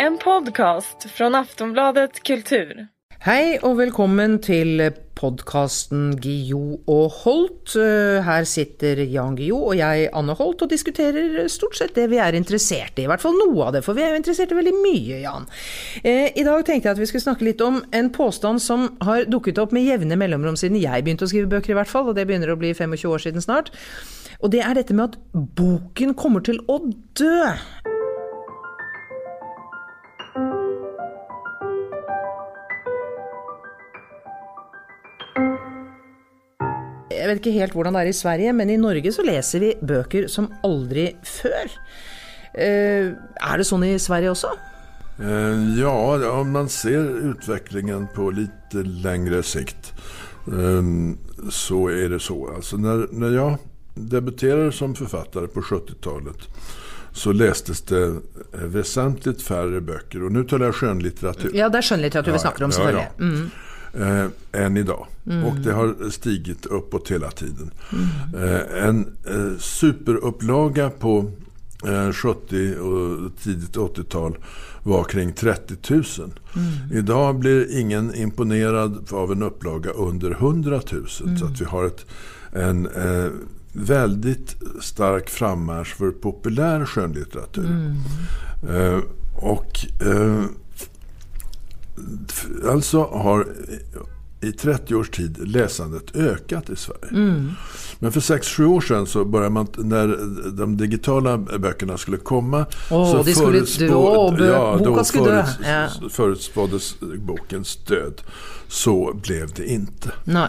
En podcast från Aftonbladet Kultur. Hej och välkommen till podcasten Guillou och Holt. Eh, här sitter Jan Guillou och jag Anne Holt, och diskuterar stort sett det vi är intresserade i. I alla fall något av det, för vi är intresserade väldigt mycket, Jan. Eh, tänkte jag att vi skulle snacka lite om en påstående som har dukat upp med jämna mellanrum sedan jag började skriva böcker, i alla fall, och det börjar bli 25 år sedan snart. Och det är detta med att boken kommer till att dö. Jeg vet ikke helt hvordan det er i Sverige, men i Norge så leser vi bøker som aldri før. Eh, er det sånn i Sverige også? Eh, Ja, om man ser utvecklingen på lite längre sikt eh, så är det så. Alltså när, när jag debuterade som författare på 70-talet så lästes det väsentligt färre böcker. Och nu talar jag skönlitteratur. Ja, det er skjønnlitteratur vi snakker om. Ja, ja. Eh, än idag. Och det har stigit uppåt hela tiden. Eh, en eh, superupplaga på eh, 70 och tidigt 80-tal var kring 30 000. Idag blir ingen imponerad av en upplaga under 100 000. Så att vi har ett, en eh, väldigt stark frammarsch för populär skönlitteratur. Eh, och eh, Alltså har i 30 års tid läsandet ökat i Sverige. Men för 6-7 år sedan så började man, när de digitala böckerna skulle komma. Åh, så de skulle ja, då skulle föruts- Ja. förutspåddes bokens död. Så blev det inte. Nei.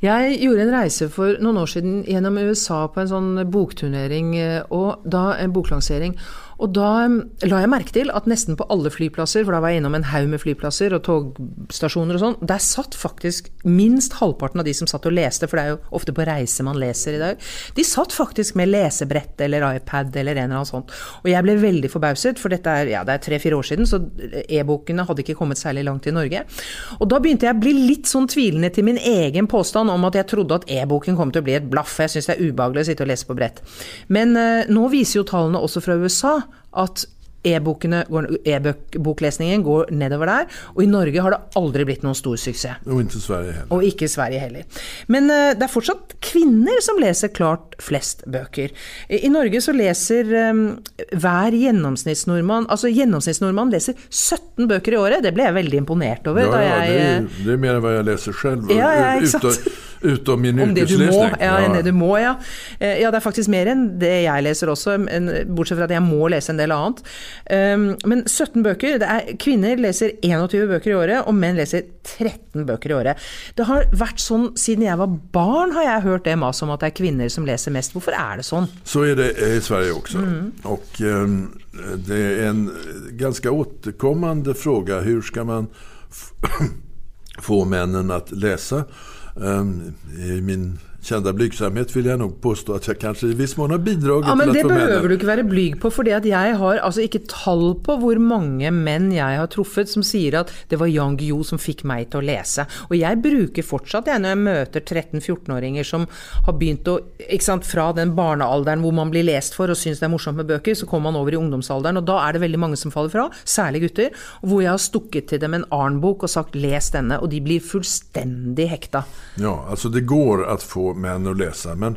Jeg gjorde en reise for noen år siden gjennom USA på en sånn bokturnering, eh, og da, en boklansering. Og da la jeg merke til at nesten på alle flyplasser, for da var jeg innom en haug med flyplasser og togstasjoner og sånn, der satt faktisk minst halvparten av de som satt og leste, for det er jo ofte på reise man leser i dag, de satt faktisk med lesebrett eller iPad eller en eller annen sånt. Og jeg ble veldig forbauset, for dette er, ja, det er tre-fire år siden, så e-bokene hadde ikke kommet særlig langt i Norge. Og da begynte jeg å bli litt sånn tvilende til min egen påstand om at jeg trodde at e-boken kom til å bli et blaff. Jeg syns det er ubehagelig å sitte og lese på brett. Men eh, nå viser jo tallene også fra USA at e-bokene går- e-boklesningen går nedover der, og i Norge har det aldri blitt noen stor suksess. Och inte Sverige heller. Og ikke i Sverige heller. Men eh, det er fortsatt kvinner som leser klart flest bøker. I i Norge så leser eh, hver gjennomsnittsnordmann Altså gjennomsnittsnordmann leser 17 bøker i året. Det ble jeg veldig imponert over. Ja, da ja, jeg, det, eh, är, det är mer än vad jag läser själv. Ja, ja, exakt. utom, utom min om det du må. Ja, enn det du må, ja. Eh, Ja, det er faktisk mer enn det jeg leser også, bortsett fra at jeg må lese en del annet. Um, Men 17 bøker. Det er, kvinner leser 21 bøker i året, og menn leser 13 bøker i året. Det har vært sånn siden jeg var barn, har jeg hørt det maset om at det er kvinner som leser mest. Hvorfor er det sånn? Så är det i Sverige också. Och ehm, det är en ganska återkommande fråga. Hur ska man få männen att läsa? Ehm, I min kända blygsamhet vill jag nog påstå att jag kanske i viss mån har bidragit Ja, men till Det att få behøver männen... du ikke være blyg på, for jeg har altså ikke tall på hvor mange menn jeg har truffet som sier at det var Jan Guillou som fikk meg til å lese. Og jeg bruker fortsatt, jeg, når jeg møter 13-14-åringer som har ikke sant, Fra den barnealderen hvor man blir lest for og syns det er morsomt med bøker, så kommer man over i ungdomsalderen, og da er det veldig mange som faller fra, særlig gutter, hvor jeg har stukket til dem en Arn-bok og sagt 'les denne', og de blir fullstendig hekta. Ja, alltså det går att få män att läsa. Men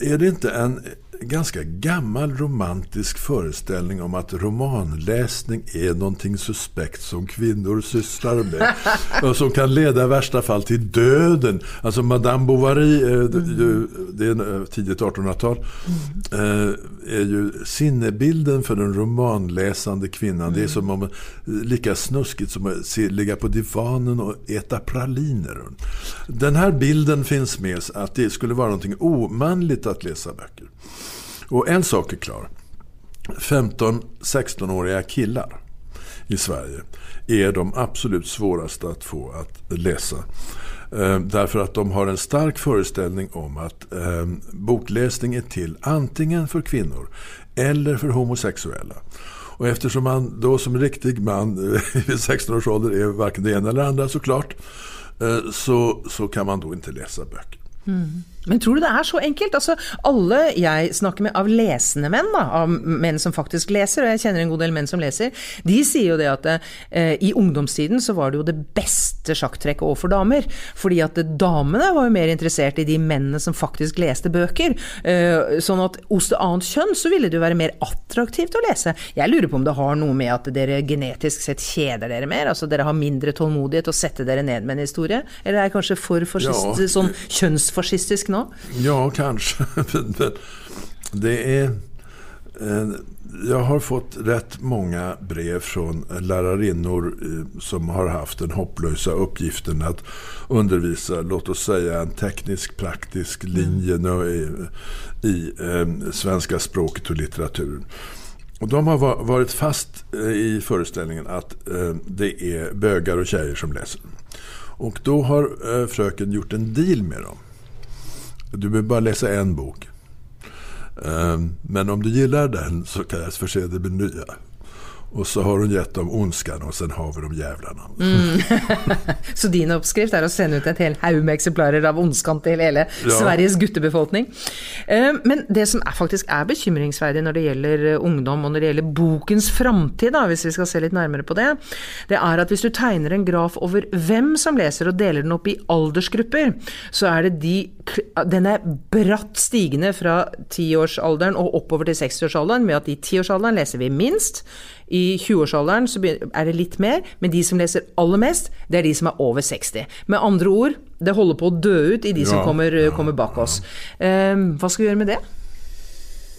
är det inte en ganska gammal romantisk föreställning om att romanläsning är någonting suspekt som kvinnor sysslar med. och som kan leda i värsta fall till döden. Alltså Madame Bovary, eh, det- ju- det är eh, tidigt 1800-tal, eh, är ju sinnebilden för den romanläsande kvinnan. Det är som om, lika snuskigt som att ligga på divanen och äta praliner. Den här bilden finns med, att det skulle vara någonting omanligt att läsa böcker. Och en sak är klar. 15-16-åriga killar i Sverige är de absolut svåraste att få att läsa. Eh, därför att de har en stark föreställning om att ehm, bokläsning är till antingen för kvinnor eller för homosexuella. Och eftersom man då som riktig man eh, vid 16 års ålder är varken det ena eller det andra såklart. Eh, så, så kan man då inte läsa böcker. Mm. Men tror du det er så enkelt? Altså, alle jeg snakker med av lesende menn, da, av menn som faktisk leser, og jeg kjenner en god del menn som leser, de sier jo det at eh, i ungdomstiden så var det jo det beste sjakktrekket overfor damer. Fordi at damene var jo mer interessert i de mennene som faktisk leste bøker. Eh, sånn at hos det annet kjønn så ville det jo være mer attraktivt å lese. Jeg lurer på om det har noe med at dere genetisk sett kjeder dere mer? Altså dere har mindre tålmodighet å sette dere ned med en historie? Eller er jeg kanskje for fascist, Ja. sånn kjønnsfascistisk nå? Ja, kanske. Det är... eh, Jag har fått rätt många brev från lärarinnor eh, som har haft den hopplösa uppgiften att undervisa, låt oss säga en teknisk praktisk linje nu i, i eh, svenska språket och litteraturen. Och de har va- varit fast i föreställningen att eh, det är bögar och tjejer som läser. Och då har eh, fröken gjort en deal med dem. Du behöver bara läsa en bok. Ehm, men om du gillar den så kan jag förse dig med nya. Och så har hon gett dem ondskan och sen har vi de jävlarna. Så din oppskrift er å sende ut et hel haug med eksemplarer av Ondskan til hele Ja. Sveriges guttebefolkning. Eh, Men det som er faktisk er bekymringsverdig når det gjelder eh, ungdom, og når det gjelder bokens framtid, hvis vi skal se litt nærmere på det, det er at hvis du tegner en graf over hvem som leser, og deler den opp i aldersgrupper, så er det de Den er bratt stigende fra tiårsalderen og oppover til 60-årsalderen, med at i tiårsalderen leser vi minst. I 20-årsalderen så begyn- er det litt mer, men de som leser aller mest, det er de som er over 60. Med andre ord, det holder på å dø ut i de som Ja, kommer, ja, kommer bak oss. Eh, hva skal vi gjøre med det?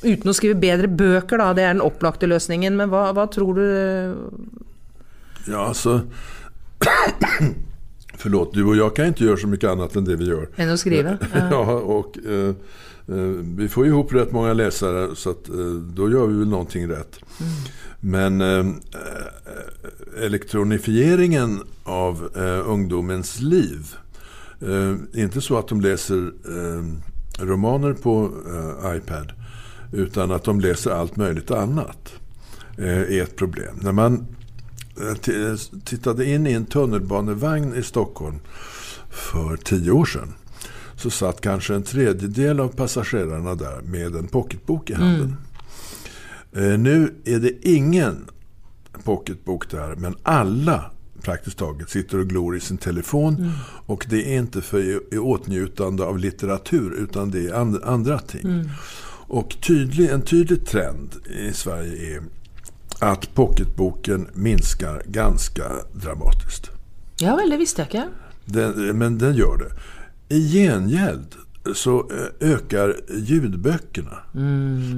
Uten å skrive bedre bøker, da, det er den opplagte løsningen, men hva, hva tror du Ja, alltså... Förlåt, du och jag kan inte göra så mycket annat än det vi gör. enn å skrive? Ja. Ja, och eh, eh, vi får ihop rätt många läsare så att, eh, då gör vi väl någonting rätt. Men eh, eh, elektronifieringen av eh, ungdomens liv. Eh, inte så att de läser eh, romaner på eh, iPad. Utan att de läser allt möjligt annat. Eh, är ett problem. När man eh, t- eh, tittade in i en tunnelbanevagn i Stockholm för tio år sedan så satt kanske en tredjedel av passagerarna där med en pocketbok i handen. Mm nu är det ingen pocketbok där, men alla praktiskt taget sitter och glor i sin telefon. Och det är inte för i, åtnjutande av litteratur, utan det är and, andra ting. Och tydlig, en tydlig trend i Sverige är att pocketboken minskar ganska dramatiskt. ja det jeg ikke. Den, men den gör det. I gengäld så eh, ökar ljudböckerna.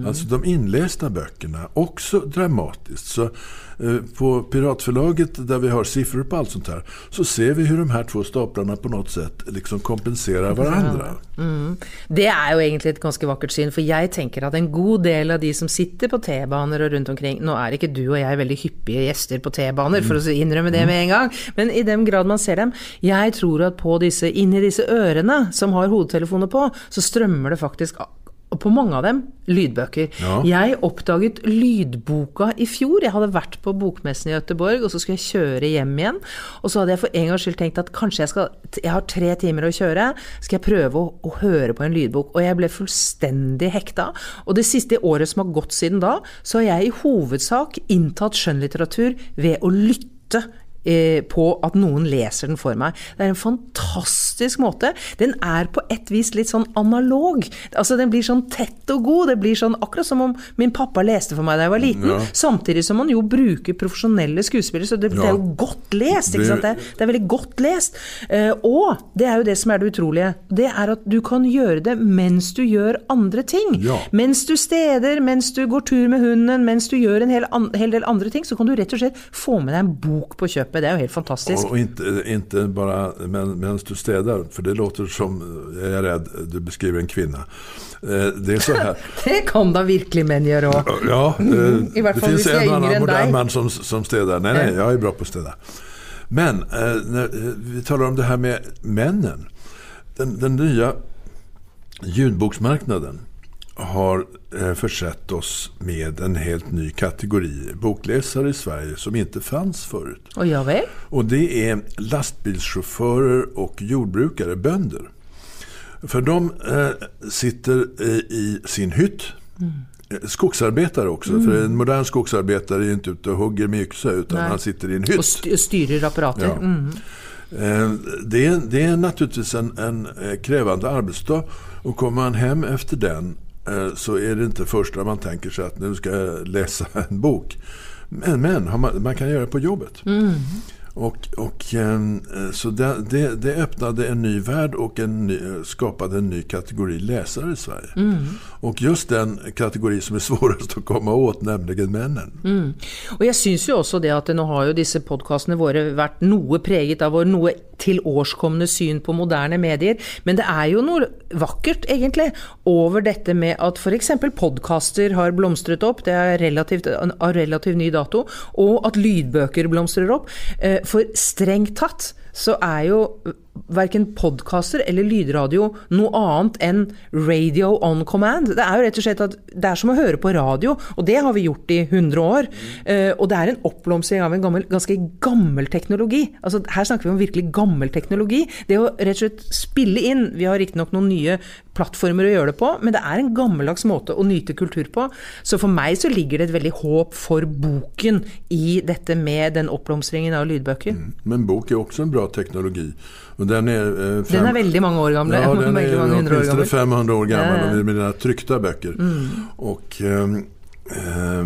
Alltså de inlästa böckerna också dramatiskt. Så eh, på Piratförlaget där vi har siffror på allt sånt här så ser vi hur de här två staplarna på något sätt liksom kompenserar varandra. Det er jo egentlig et ganske vakkert syn, for jeg tenker at en god del av de som sitter på T-baner og rundt omkring Nå er ikke du og jeg veldig hyppige gjester på T-baner, for å innrømme det med en gang, men i den grad man ser dem Jeg tror at på disse, inni disse ørene som har hodetelefoner på, så strømmer det faktisk på mange av dem lydbøker. Ja. Jeg oppdaget lydboka i fjor. Jeg hadde vært på bokmessen i Göteborg, og så skulle jeg kjøre hjem igjen. Og så hadde jeg for en gangs skyld tenkt at kanskje jeg skal Jeg har tre timer å kjøre. Skal jeg prøve å, å høre på en lydbok? Og jeg ble fullstendig hekta. Og det siste året som har gått siden da, så har jeg i hovedsak inntatt skjønnlitteratur ved å lytte eh, på at noen leser den for meg. Det er en fantastisk måte. Den er på et vis litt sånn analog. Altså Den blir sånn tett og god. Det blir sånn akkurat som om min pappa leste for meg da jeg var liten. Ja. Samtidig som man jo bruker profesjonelle skuespillere, så det, det er Ja. jo godt lest. ikke Det-? Det, det er veldig godt lest. Eh, og det er jo det som er det utrolige. Det er at du kan gjøre det mens du gjør andre ting. Ja. Mens du steder, mens du går tur med hunden, mens du gjør en hel, an, hel del andre ting, så kan du rett og slett få med deg en bok på kjøpet. Det er jo helt fantastisk. Och, inte, inte bara men, medan du städar, för det låter som, jag är rädd, du beskriver en kvinna. Eh, Det är så här. Det kan virkelig menn gjøre òg. Ja, eh, hvert det fall finns en annan modern man som, som städar. Nej, nej, jag är bra på att städa. Men eh, när eh, vi talar om det här med männen. Den, den nya ljudboksmarknaden har eh, försett oss med en helt ny kategori bokläsare i Sverige som inte fanns förut. Å ja vel? Och det är lastbilschaufförer och jordbrukare, bönder. För de eh, sitter i, i sin hytt. Mm. Skogsarbetare också, mm. för en modern skogsarbetare är inte ute och hugger med yxa utan Nej. han sitter i en hytt. Och styr apparater. Ja. Mm. Det, är, det är naturligtvis en, en krävande arbetsdag och kommer man hem efter den så är det inte första man tänker sig att nu ska jag läsa en bok. Men, men man, kan göra det på jobbet. Mm. Och, och, ehm, så det, det, öppnade en ny värld och en ny, skapade en ny kategori läsare i Sverige. Mm. Och just den kategori som är svårast att komma åt, nämligen männen. Mm. Och jag syns ju också det att nu har ju dessa podcasterna varit, varit något präget av vår något tilårskomne syn på moderna medier. Men det är ju noe vackert egentlig, över detta med att f.eks. exempel podcaster har blomstrat upp, det är relativt, av relativt ny dato, och att lydbøker blomstrar upp. Eh, for för strängt tatt så är ju varken podcaster eller lydradio något annat än radio on command. Det är jo rett og slett at det er som att høre på radio och det har vi gjort i hundra år. Eh, uh, och det är en uppblomstring av en gammel, ganska gammal teknologi. Altså, här snackar vi om verkligen gammal teknologi. Det är att og slett spille in, vi har riktignok noen nye nya plattformar att göra det på, men det är en gammaldags måte att nyte kultur på. Så för mig så ligger det ett väldigt hopp för boken i detta med den uppblomstringen av lydbøker. Mm. Men bok är också en bra teknologi. Och den är, eh, fem, den är väldigt många år gammal. Ja, den är åtminstone 500 år gammal ja. med mina tryckta böcker. Mm. Och eh, eh,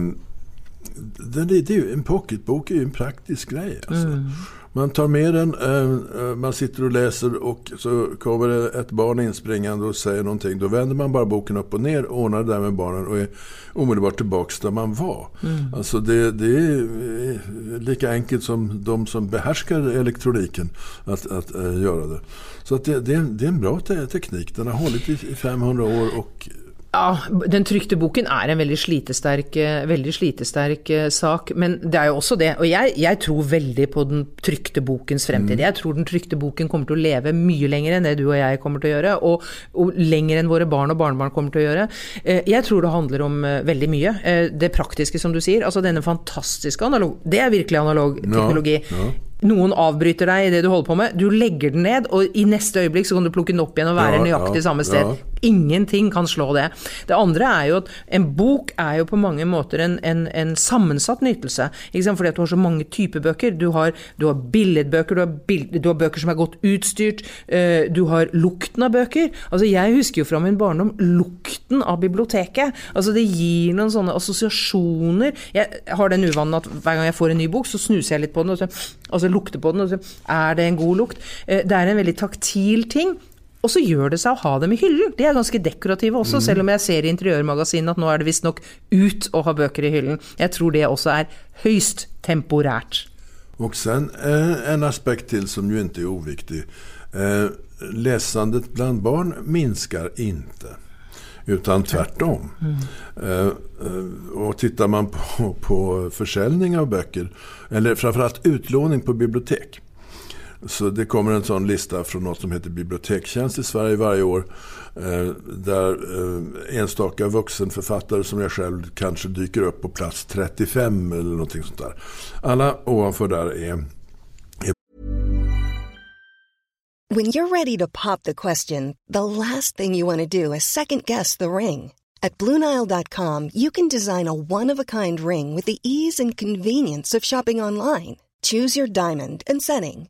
det, det är en pocketbok är ju en praktisk grej. Alltså. Mm. Man tar med den, eh, eh, man sitter och läser och så kommer det ett barn inspringande och säger någonting. Då vänder man bara boken upp och ner, ordnar det där med barnen och är omedelbart tillbaka där man var. Mm. Alltså det, det, är lika enkelt som de som behärskar elektroniken att, att göra det. Så att det, det, är en, det är en bra teknik. Den har hållit i 500 år och Ja, den tryckte boken är en väldigt slitesterk, eh, väldigt slitesterk eh, sak, men det är ju också det. Och jag, jag tror väldigt på den tryckte bokens framtid. Mm. Jag tror den tryckte boken kommer att leva mycket längre än det du och jag kommer att göra, och, och längre än våra barn och barnbarn kommer att göra. Eh, jag tror det handlar om väldigt mycket. Det praktiska som du säger, alltså denna fantastiska analog, det är verkligen analog teknologi. Ja, ja noen avbryter deg i det du holder på med. Du legger den ned, og i neste øyeblikk så kan du plukke den opp igjen og være ja, nøyaktig ja, samme sted. Ja. Ingenting kan slå det. Det andre er jo at en bok er jo på mange måter en, en, en sammensatt nytelse. Fordi at du har så mange typer bøker. Du har, du har billedbøker, du har, bild, du har, bøker som er godt utstyrt, uh, du har lukten av bøker. Altså Jeg husker jo fra min barndom lukten av biblioteket. Altså Det gir noen sånne assosiasjoner. Jeg har den uvanen at hver gang jeg får en ny bok, så snuser jeg litt på den. og så altså lukter på den og så Er det en god lukt? Eh, det er en veldig taktil ting. Og så gjør det seg å ha dem i hyllen. De er ganske dekorative også, mm. selv om jeg ser i Interiørmagasinet at nå er det visstnok ut å ha böcker i hyllen. Jeg tror det också är högst temporärt. Och sen eh, en aspekt till som ju inte är oviktig. Eh, läsandet bland barn minskar inte. Utan tvärtom. Mm. Och tittar man på, på försäljning av böcker, eller framförallt utlåning på bibliotek. Så det kommer en sån lista från något som heter Bibliotekstjänst i Sverige varje år. Eh, där eh, enstaka vuxenförfattare som jag själv kanske dyker upp på plats 35 eller någonting sånt där. Alla ovanför där är When you're ready to pop the question, the last thing you want to do is second guess the ring. At BlueNile.com you can design a one-of-a-kind ring with the ease and convenience of shopping online. Choose your diamond and setting.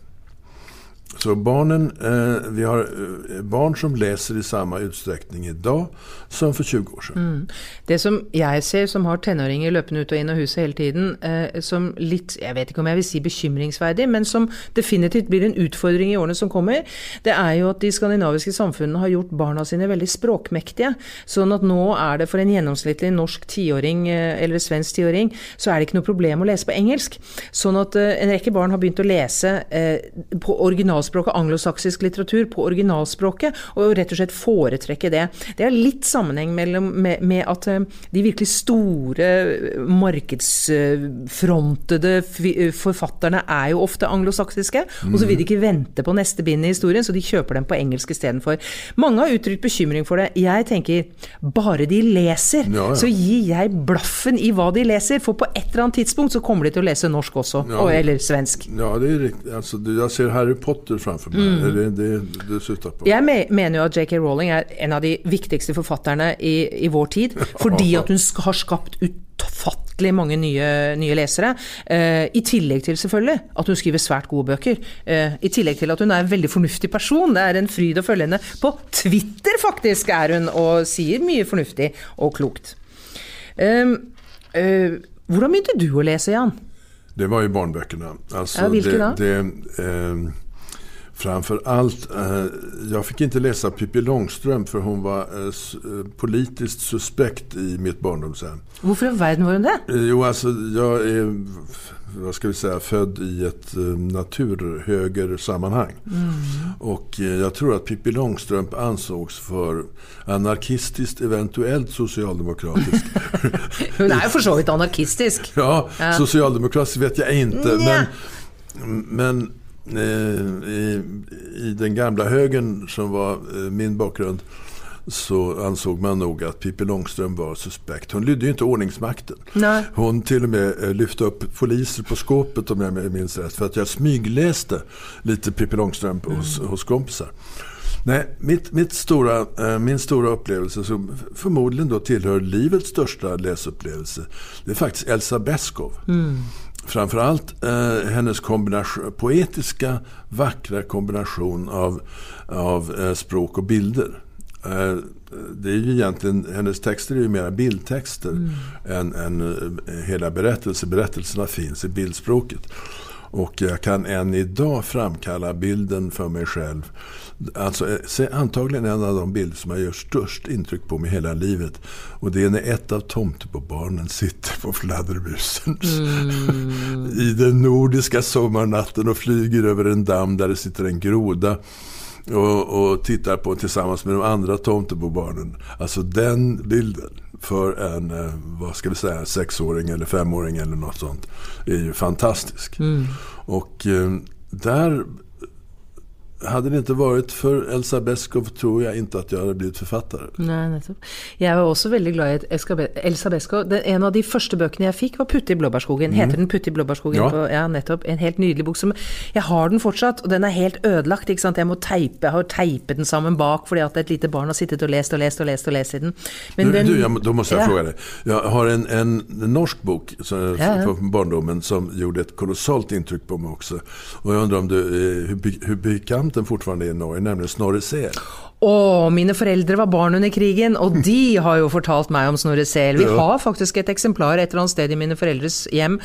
Så barnen, eh, vi har eh, barn som läser i samma utsträckning idag som för 20 år sedan. Mm. Det som jag ser som har tenåringer löpande ut och in av huset hela tiden, eh, som lite, jag vet inte om jag vill säga bekymringsvärdig, men som definitivt blir en utfordring i åren som kommer, det är ju att de skandinaviska samfunden har gjort barnen sina väldigt språkmäktiga. Så att nu är det för en genomsnittlig norsk tioåring eh, eller svensk tioåring, så är det inte något problem att läsa på engelsk. Så att eh, en räcka barn har börjat att läsa eh, på original originalspråket, anglosaksisk litteratur, på originalspråket, og rett og slett foretrekke det. Det er litt sammenheng mellom, med, med, at eh, de virkelig store markedsfrontede forfatterne er jo ofte anglosaksiske, og så vil de ikke vente på neste bind i historien, så de kjøper dem på engelsk istedenfor. Mange har uttrykt bekymring for det. Jeg tenker bare de leser, ja, ja. så gir jeg blaffen i hva de leser, for på et eller annet tidspunkt så kommer de til å lese norsk også, ja, eller svensk. Ja, det er riktig. Altså, jeg ser Harry Potter framfor meg. Mm. Det, det, det syfter på. Jeg mener jo at J.K. Rowling er en av de viktigste forfatterne i, i vår tid, fordi at hun har skapt utfattelig mange nye, nye lesere. Uh, I tillegg til selvfølgelig at hun skriver svært gode bøker. Uh, I tillegg til at hun er en veldig fornuftig person. Det er en fryd å følge henne. På Twitter faktisk er hun, og sier mye fornuftig og klokt. Uh, hvordan begynte du å lese, Jan? Det var ju barnböckerna. Alltså ja, vilka då? Det, eh, framför allt, eh, jag fick inte läsa Pippi Långstrump för hon var eh, eh politiskt suspekt i mitt barndomshem. Varför i världen var hon det? Jo, alltså jag är vad ska vi säga, född i ett naturhögersammanhang. Mm. Och jag tror att Pippi Långstrump ansågs för anarkistiskt, eventuellt socialdemokratisk. Hon är för så vidt anarkistisk. ja, socialdemokratisk vet jag inte. Men, men i, i, den gamla högern som var min bakgrund så ansåg man nog att Pippi Långström var suspekt. Hon lydde ju inte ordningsmakten. Nej. Hon till och med eh, lyfte upp poliser på skåpet om jag minns rätt. För att jag smygläste lite Pippi Långström mm. hos, hos kompisar. Nej, mitt, mitt stora, eh, min stora upplevelse som förmodligen då tillhör livets största läsupplevelse. Det är faktiskt Elsa Beskow. Mm. Framförallt eh, hennes kombination, poetiska, vackra kombination av, av eh, språk och bilder. Eh, det är ju egentligen, hennes texter är ju mera bildtexter mm. än, än eh, hela berättelsen. Berättelserna finns i bildspråket. Och jag kan än idag framkalla bilden för mig själv. Alltså, eh, antagligen en av de bilder som har gjort störst intryck på mig hela livet. Och det är när ett av tomtebarnen sitter på fladdermusen. Mm. I den nordiska sommarnatten och flyger över en damm där det sitter en groda och, och tittar på tillsammans med de andra Tomtebobarnen. Alltså den bilden för en, eh, vad ska vi säga, sexåring eller femåring eller något sånt är ju fantastisk. Mm. Och eh, där hade det inte varit för Elsa Beskow tror jag inte att jag hade blivit författare. Nej, nettopp. Jeg var også veldig glad i Elsa Beskow. En av de første bøkene jeg fikk, var 'Putte i blåbærskogen'. Mm. Heter den 'Putte i blåbærskogen'? Ja. På, ja, nettopp. En helt nydelig bok. Som, jeg har den fortsatt, og den er helt ikke sant? Jeg må teipe, har teipet den sammen bak fordi at et lite barn har sittet og lest og lest og lest og lest i den. Men du, den, du jag, då måste jag ja. fråga dig. Jag har en, en norsk bok så, ja, ja. från barndomen som gjorde ett kolossalt intryck på mig också. Och jag undrar om du, eh, hur, hur bekant den fortfarande i Norge, nämligen Snorre Sel. Å, mine foreldre var barn under krigen, og de har jo fortalt meg om Snorre Sel. Vi har faktisk et eksemplar et eller annet sted i mine foreldres hjem.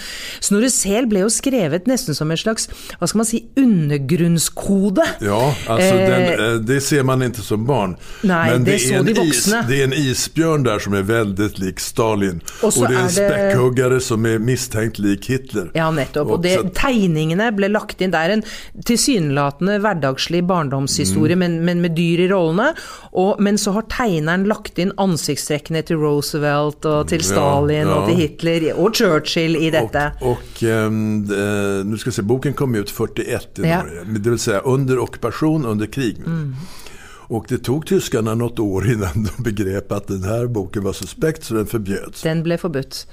Snorre Sel ble jo skrevet nesten som en slags hva skal man si, undergrunnskode. Ja, altså den, eh, eh, det ser man ikke som barn. Nei, Men det, det så de voksne. Is, det er en isbjørn der som er veldig lik Stalin. Og, og det er en spekkhuggere som er mistenkt lik Hitler. Ja, nettopp. Og, og det, tegningene ble lagt inn. Det er en tilsynelatende hverdagslig barndomshistorie, mm. men, men med dyr i rollen rollene. Og, men så har tegneren lagt inn ansiktstrekkene til Roosevelt og til Stalin ja, ja. og til Hitler og Churchill i dette. Og, og um, det, skal se, Boken kom ut 41 i Norge, det vil si under okkupasjon, under krig. Mm. Och det tog tyskarna något år innan de begrep att den här boken var suspekt så den förbjöds. Den blev förbudt.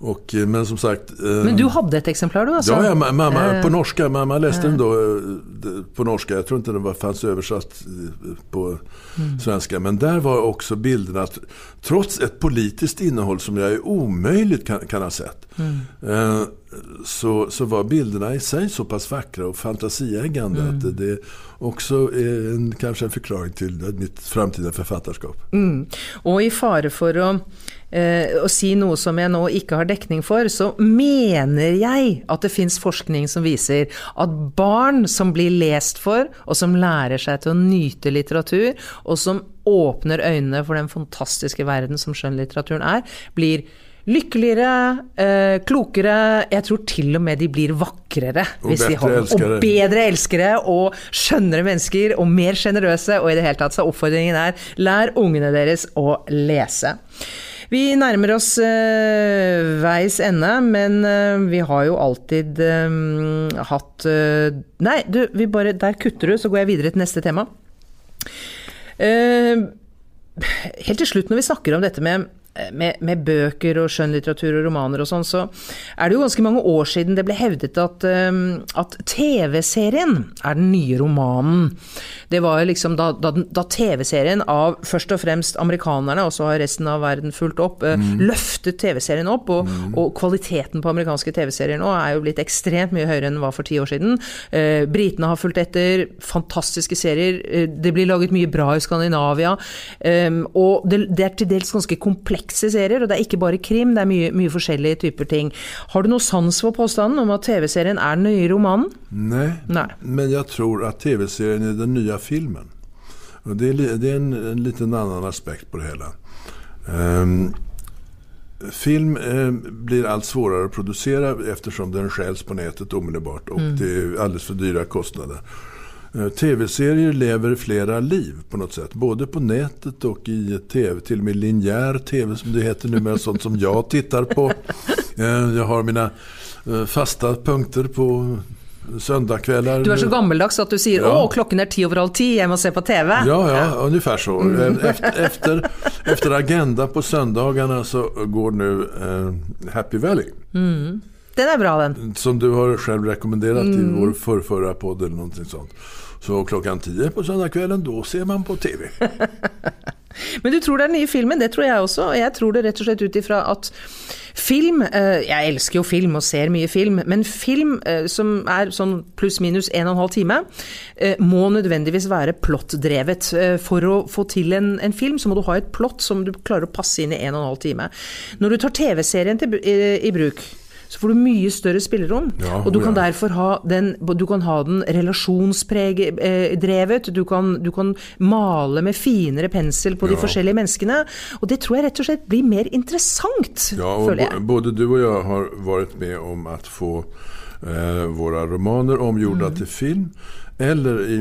Och, eh, men som sagt... Eh, men du hade ett exemplar då alltså? Ja, ja mamma, eh. på norska. Mamma läste den då på norska. Jag tror inte den var, fanns översatt på mm. svenska. Men där var också bilden att trots ett politiskt innehåll som jag är omöjligt kan, kan ha sett. Mm. Så, så var bilderna i sig så pass vackra och fantasieggande mm. att det också eh, en, kanske en förklaring till mitt framtida författarskap. Mm. Och i fare för att eh, å si noe som jeg nå ikke har dekning for, så mener jeg at det finns forskning som viser at barn som blir lest for, og som lærer seg til å nyte litteratur, og som åpner øynene for den fantastiske verden som skjønnlitteraturen er, blir lykkeligere, eh, klokere, jeg tror til og med de blir vakrere. Og hvis de elskere. Og bedre elskere, og skjønnere mennesker, og mer sjenerøse. Og i det hele tatt så oppfordringen er lær ungene deres å lese. Vi nærmer oss eh, veis ende, men eh, vi har jo alltid eh, hatt eh, Nei, du, vi bare, der kutter du, så går jeg videre til neste tema. Eh, helt til slutt, når vi snakker om dette med, med, med bøker og skjønnlitteratur og romaner og sånn, så er det jo ganske mange år siden det ble hevdet at, eh, at TV-serien er den nye romanen. Det var jo liksom da, da, da TV-serien av først og fremst amerikanerne, og så har resten av verden fulgt opp, eh, løftet TV-serien opp, og, og kvaliteten på amerikanske TV-serier nå er jo blitt ekstremt mye høyere enn den var for ti år siden. Eh, Britene har fulgt etter, fantastiske serier. Eh, det blir laget mye bra i Skandinavia. eh, og det, det er til dels ganske komplekse serier, og det er ikke bare krim, det er mye, mye forskjellige typer ting. Har du noe sans for påstanden om at TV-serien er den nye romanen? Nej, Nej. men jag tror att tv-serien är den nya filmen. Och det är, det är en, en liten annan aspekt på det hela. Ehm, film eh, blir allt svårare att producera eftersom den stjäls på nätet omedelbart och det är alldeles för dyra kostnader. Eh, Tv-serier lever flera liv på något sätt. Både på nätet och i tv, till och med linjär tv som det heter numera, sånt som jag tittar på. Eh, Jag har mina eh, fasta punkter på söndagkvällar. Du er så gammeldags at du sier Ja. 'Å, klokken er ti over halv ti, jeg må se på TV'. Ja, ja, ungefär så. Efter, efter, efter Agenda på söndagarna så går nu eh, Happy Valley. Den er bra, den. Som du har själv rekommenderat i vår förrförra podd eller någonting sånt. Så klockan 10 på söndagskvällen, då ser man på TV. Men du tror det är den nye filmen, det tror jeg også. Jag jeg tror det rett og slett ut ifra at film eh, Jeg elsker jo film og ser mye film, men film eh, som er sånn pluss-minus en og en halv time, eh, må nødvendigvis være plottdrevet. Eh, For å få til en, en film, så må du ha et plott som du klarer å passe inn i en og en halv time. Når du tar TV-serien i, eh, i bruk, så får du mye større spillerom. Ja, og du kan ja. derfor ha den, du kan ha den relasjonsdrevet. Du, kan- du kan male med finere pensel på de Ja. forskjellige menneskene. Og det tror jeg rett og slett blir mer interessant, Ja, och føler jeg. både du och jag har varit med om att få eh, våra romaner omgjorda Mm. till film. Eller i,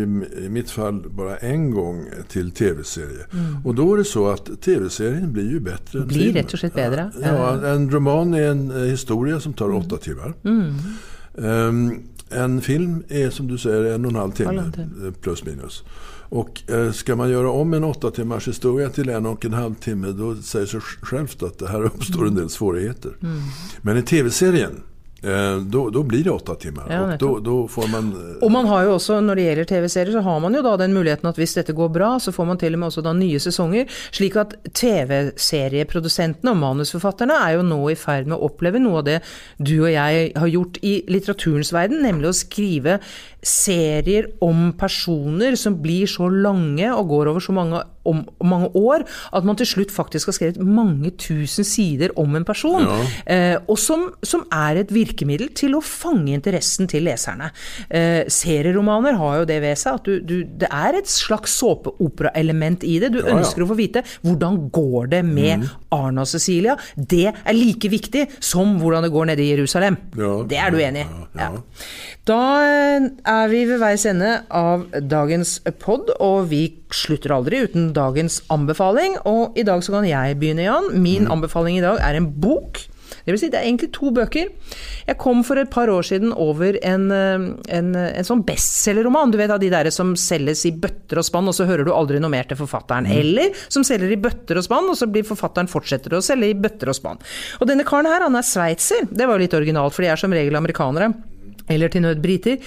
i mitt fall bara en gång till tv-serie. Och då är det så att tv-serien blir ju bättre än Mm. Blir filmen. rätt och slett bättre. Ja, en roman är en eh, historia som tar åtta timmar. Mm. Ehm, en film är som du säger en och en halv timme, eh, plus minus. Och eh, ska man göra om en åtta timmars historia till en och en halv timme då säger sig självt att det här uppstår en del svårigheter. Mm. Men i tv-serien då, då blir det åtta timmar. Ja, och då, då får man... eh, Og man har jo også, når det gjelder TV-serier, så har man jo da den muligheten at hvis dette går bra, så får man til og med også da nye sesonger. Slik at TV-serieprodusentene og manusforfatterne er jo nå i ferd med å oppleve noe av det du og jeg har gjort i litteraturens verden, nemlig å skrive serier om personer som blir så lange og går over så mange, om, mange år, at man til slutt faktisk har skrevet mange tusen sider om en person. Eh, og som, som er et virkemiddel til å fange interessen til leserne. Eh, serieromaner har jo det ved seg at du, du, det er et slags såpeoperaelement i det. Du ja. ønsker å få vite hvordan går det med Arne og Cecilia. Det er like viktig som hvordan det går nede i Jerusalem. Ja. det er du enig i? Ja, ja. Da eh, er vi ved veis ende av dagens pod, og vi slutter aldri uten dagens anbefaling. Og i dag så kan jeg begynne, Jan. Min anbefaling i dag er en bok. Det vil si, det er egentlig to bøker. Jeg kom for et par år siden over en, eh, en, en sånn bestselgerroman. Du vet av de der som selges i bøtter og spann, og så hører du aldri noe mer til forfatteren. Eller som selger i bøtter og spann, og så blir forfatteren fortsetter å selge i bøtter og spann. Og denne karen her, han er sveitser. Det var jo litt originalt, for de er som regel amerikanere. Eller till nød briter.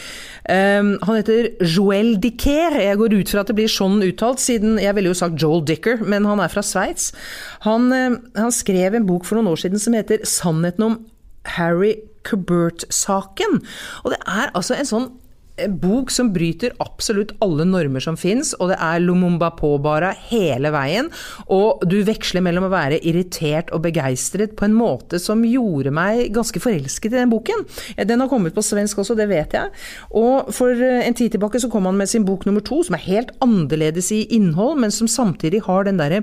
Um, ehm, han heter Joel Dicker. Jeg går ut fra at det blir sånn uttalt, siden jeg ville jo sagt Joel Dicker, men han er fra Sveits. Han, ehm, han skrev en bok for noen år siden som heter 'Sannheten om Harry Kubert-saken'. Og det er altså en sånn en bok som bryter absolutt alle normer som fins, og det er Lumumba påbara hele veien. Og du veksler mellom å være irritert og begeistret på en måte som gjorde meg ganske forelsket i den boken. Eh, den har kommet på svensk også, det vet jeg. Og for eh, en tid tilbake så kom han med sin bok nummer to, som er helt annerledes i innhold, men som samtidig har den derre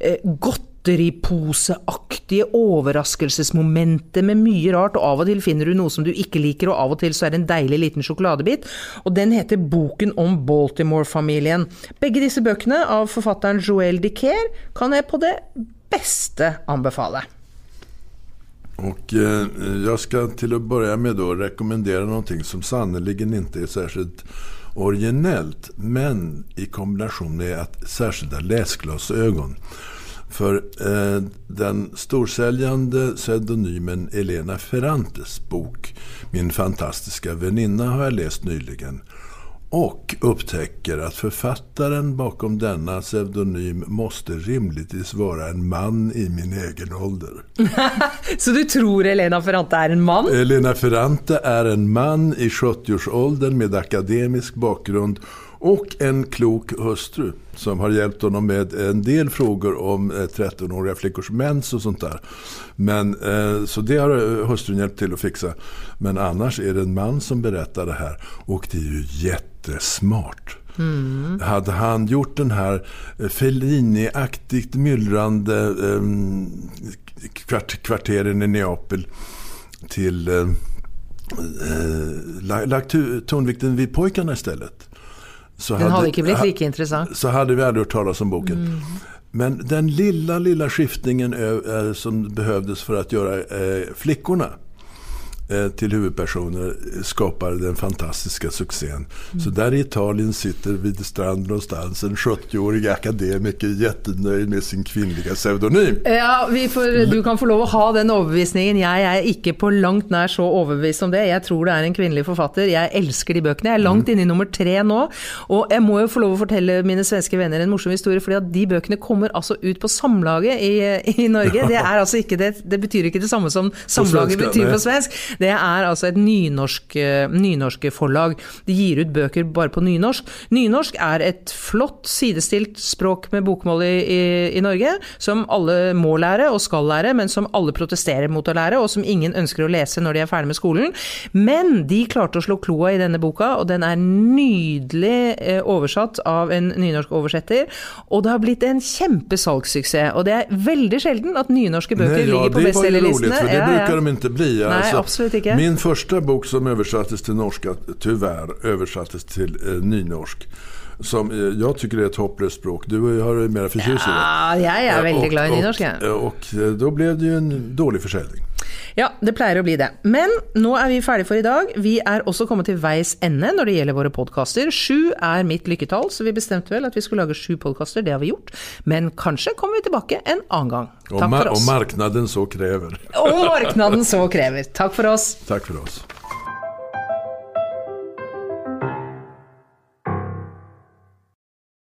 eh, godt godteriposeaktige overraskelsesmomentet med mye rart, og av og til finner du noe som du ikke liker, og av og til så er det en deilig liten sjokoladebit. Og den heter Boken om Baltimore-familien. Begge disse bøkene av forfatteren Joel Dicker kan jeg på det beste anbefale. Och eh, jag ska till att börja med då rekommendera någonting som sannerligen inte är särskilt originellt men i kombination med att särskilda läsglasögon. För eh, den storsäljande pseudonymen Elena Ferrantes bok Min fantastiska väninna har jag läst nyligen. Och upptäcker att författaren bakom denna pseudonym måste rimligtvis vara en man i min egen ålder. Så du tror Elena Ferrante är en man? Elena Ferrante är en man i 70-årsåldern med akademisk bakgrund och en klok hustru som har hjälpt honom med en del frågor om 13-åriga flickors mens och sånt där. Men, eh, så det har hustrun hjälpt till att fixa. Men annars är det en man som berättar det här och det är ju jättesmart. Mm. Hade han gjort den här Fellini-aktigt myllrande eh, kvart, kvarteren i Neapel till eh, lagt tonvikten vid pojkarna istället så den hade, hade inte blivit lika intressant. Så hade vi aldrig hört talas om boken. Mm. Men den lilla, lilla skiftningen som behövdes för att göra eh, flickorna till huvudpersoner skapar den fantastiska succén. Mm. Så där i Italien sitter vid stranden någonstans en 70-årig akademiker jättenöjd med sin kvinnliga pseudonym. Ja, får, du kan få lov att ha den överbevisningen. Jag är inte på långt när så överbevisad om det. Jag tror det är en kvinnlig författare. Jag älskar de böckerna. Jag är långt mm. inne i nummer tre nu. Och jag måste få lov att berätta mina svenska vänner en morsom historia, för att de böckerna kommer alltså ut på Samlaget i, i Norge. Det, är alltså inte det, det betyder inte detsamma som Samlaget betyder på svensk. Det er altså et nynorsk, eh, nynorsk forlag. De gir ut bøker bare på nynorsk. Nynorsk er et flott sidestilt språk med bokmål i, i, i, Norge, som alle må lære og skal lære, men som alle protesterer mot å lære, og som ingen ønsker å lese når de er ferdig med skolen. Men de klarte å slå kloa i denne boka, og den er nydelig eh, oversatt av en nynorsk oversetter. Og det har blitt en kjempesalgssuksess. Og det er veldig sjelden at nynorske bøker Nej, ja, ligger på bestselgerlistene. Det var roligt, för det ja, brukar de inte bli. Nej, alltså, inte. Min första bok som översattes till norska, tyvärr, översattes till eh, nynorsk. Som eh, jag tycker är ett hopplöst språk. Du har mer förtjust i det. Ja, jag är väldigt och, glad i nynorsk. Och, och, och eh, då blev det ju en dålig försäljning. Ja, det pleier å bli det. Men nå er vi ferdige for i dag. Vi er også kommet til veis ende når det gjelder våre podkaster. Sju er mitt lykketall, så vi bestemte vel at vi skulle lage sju podkaster. Det har vi gjort. Men kanskje kommer vi tilbake en annen gang. Takk for oss. Og marknaden så krever. Og marknaden så krever. Takk for oss. Takk for oss.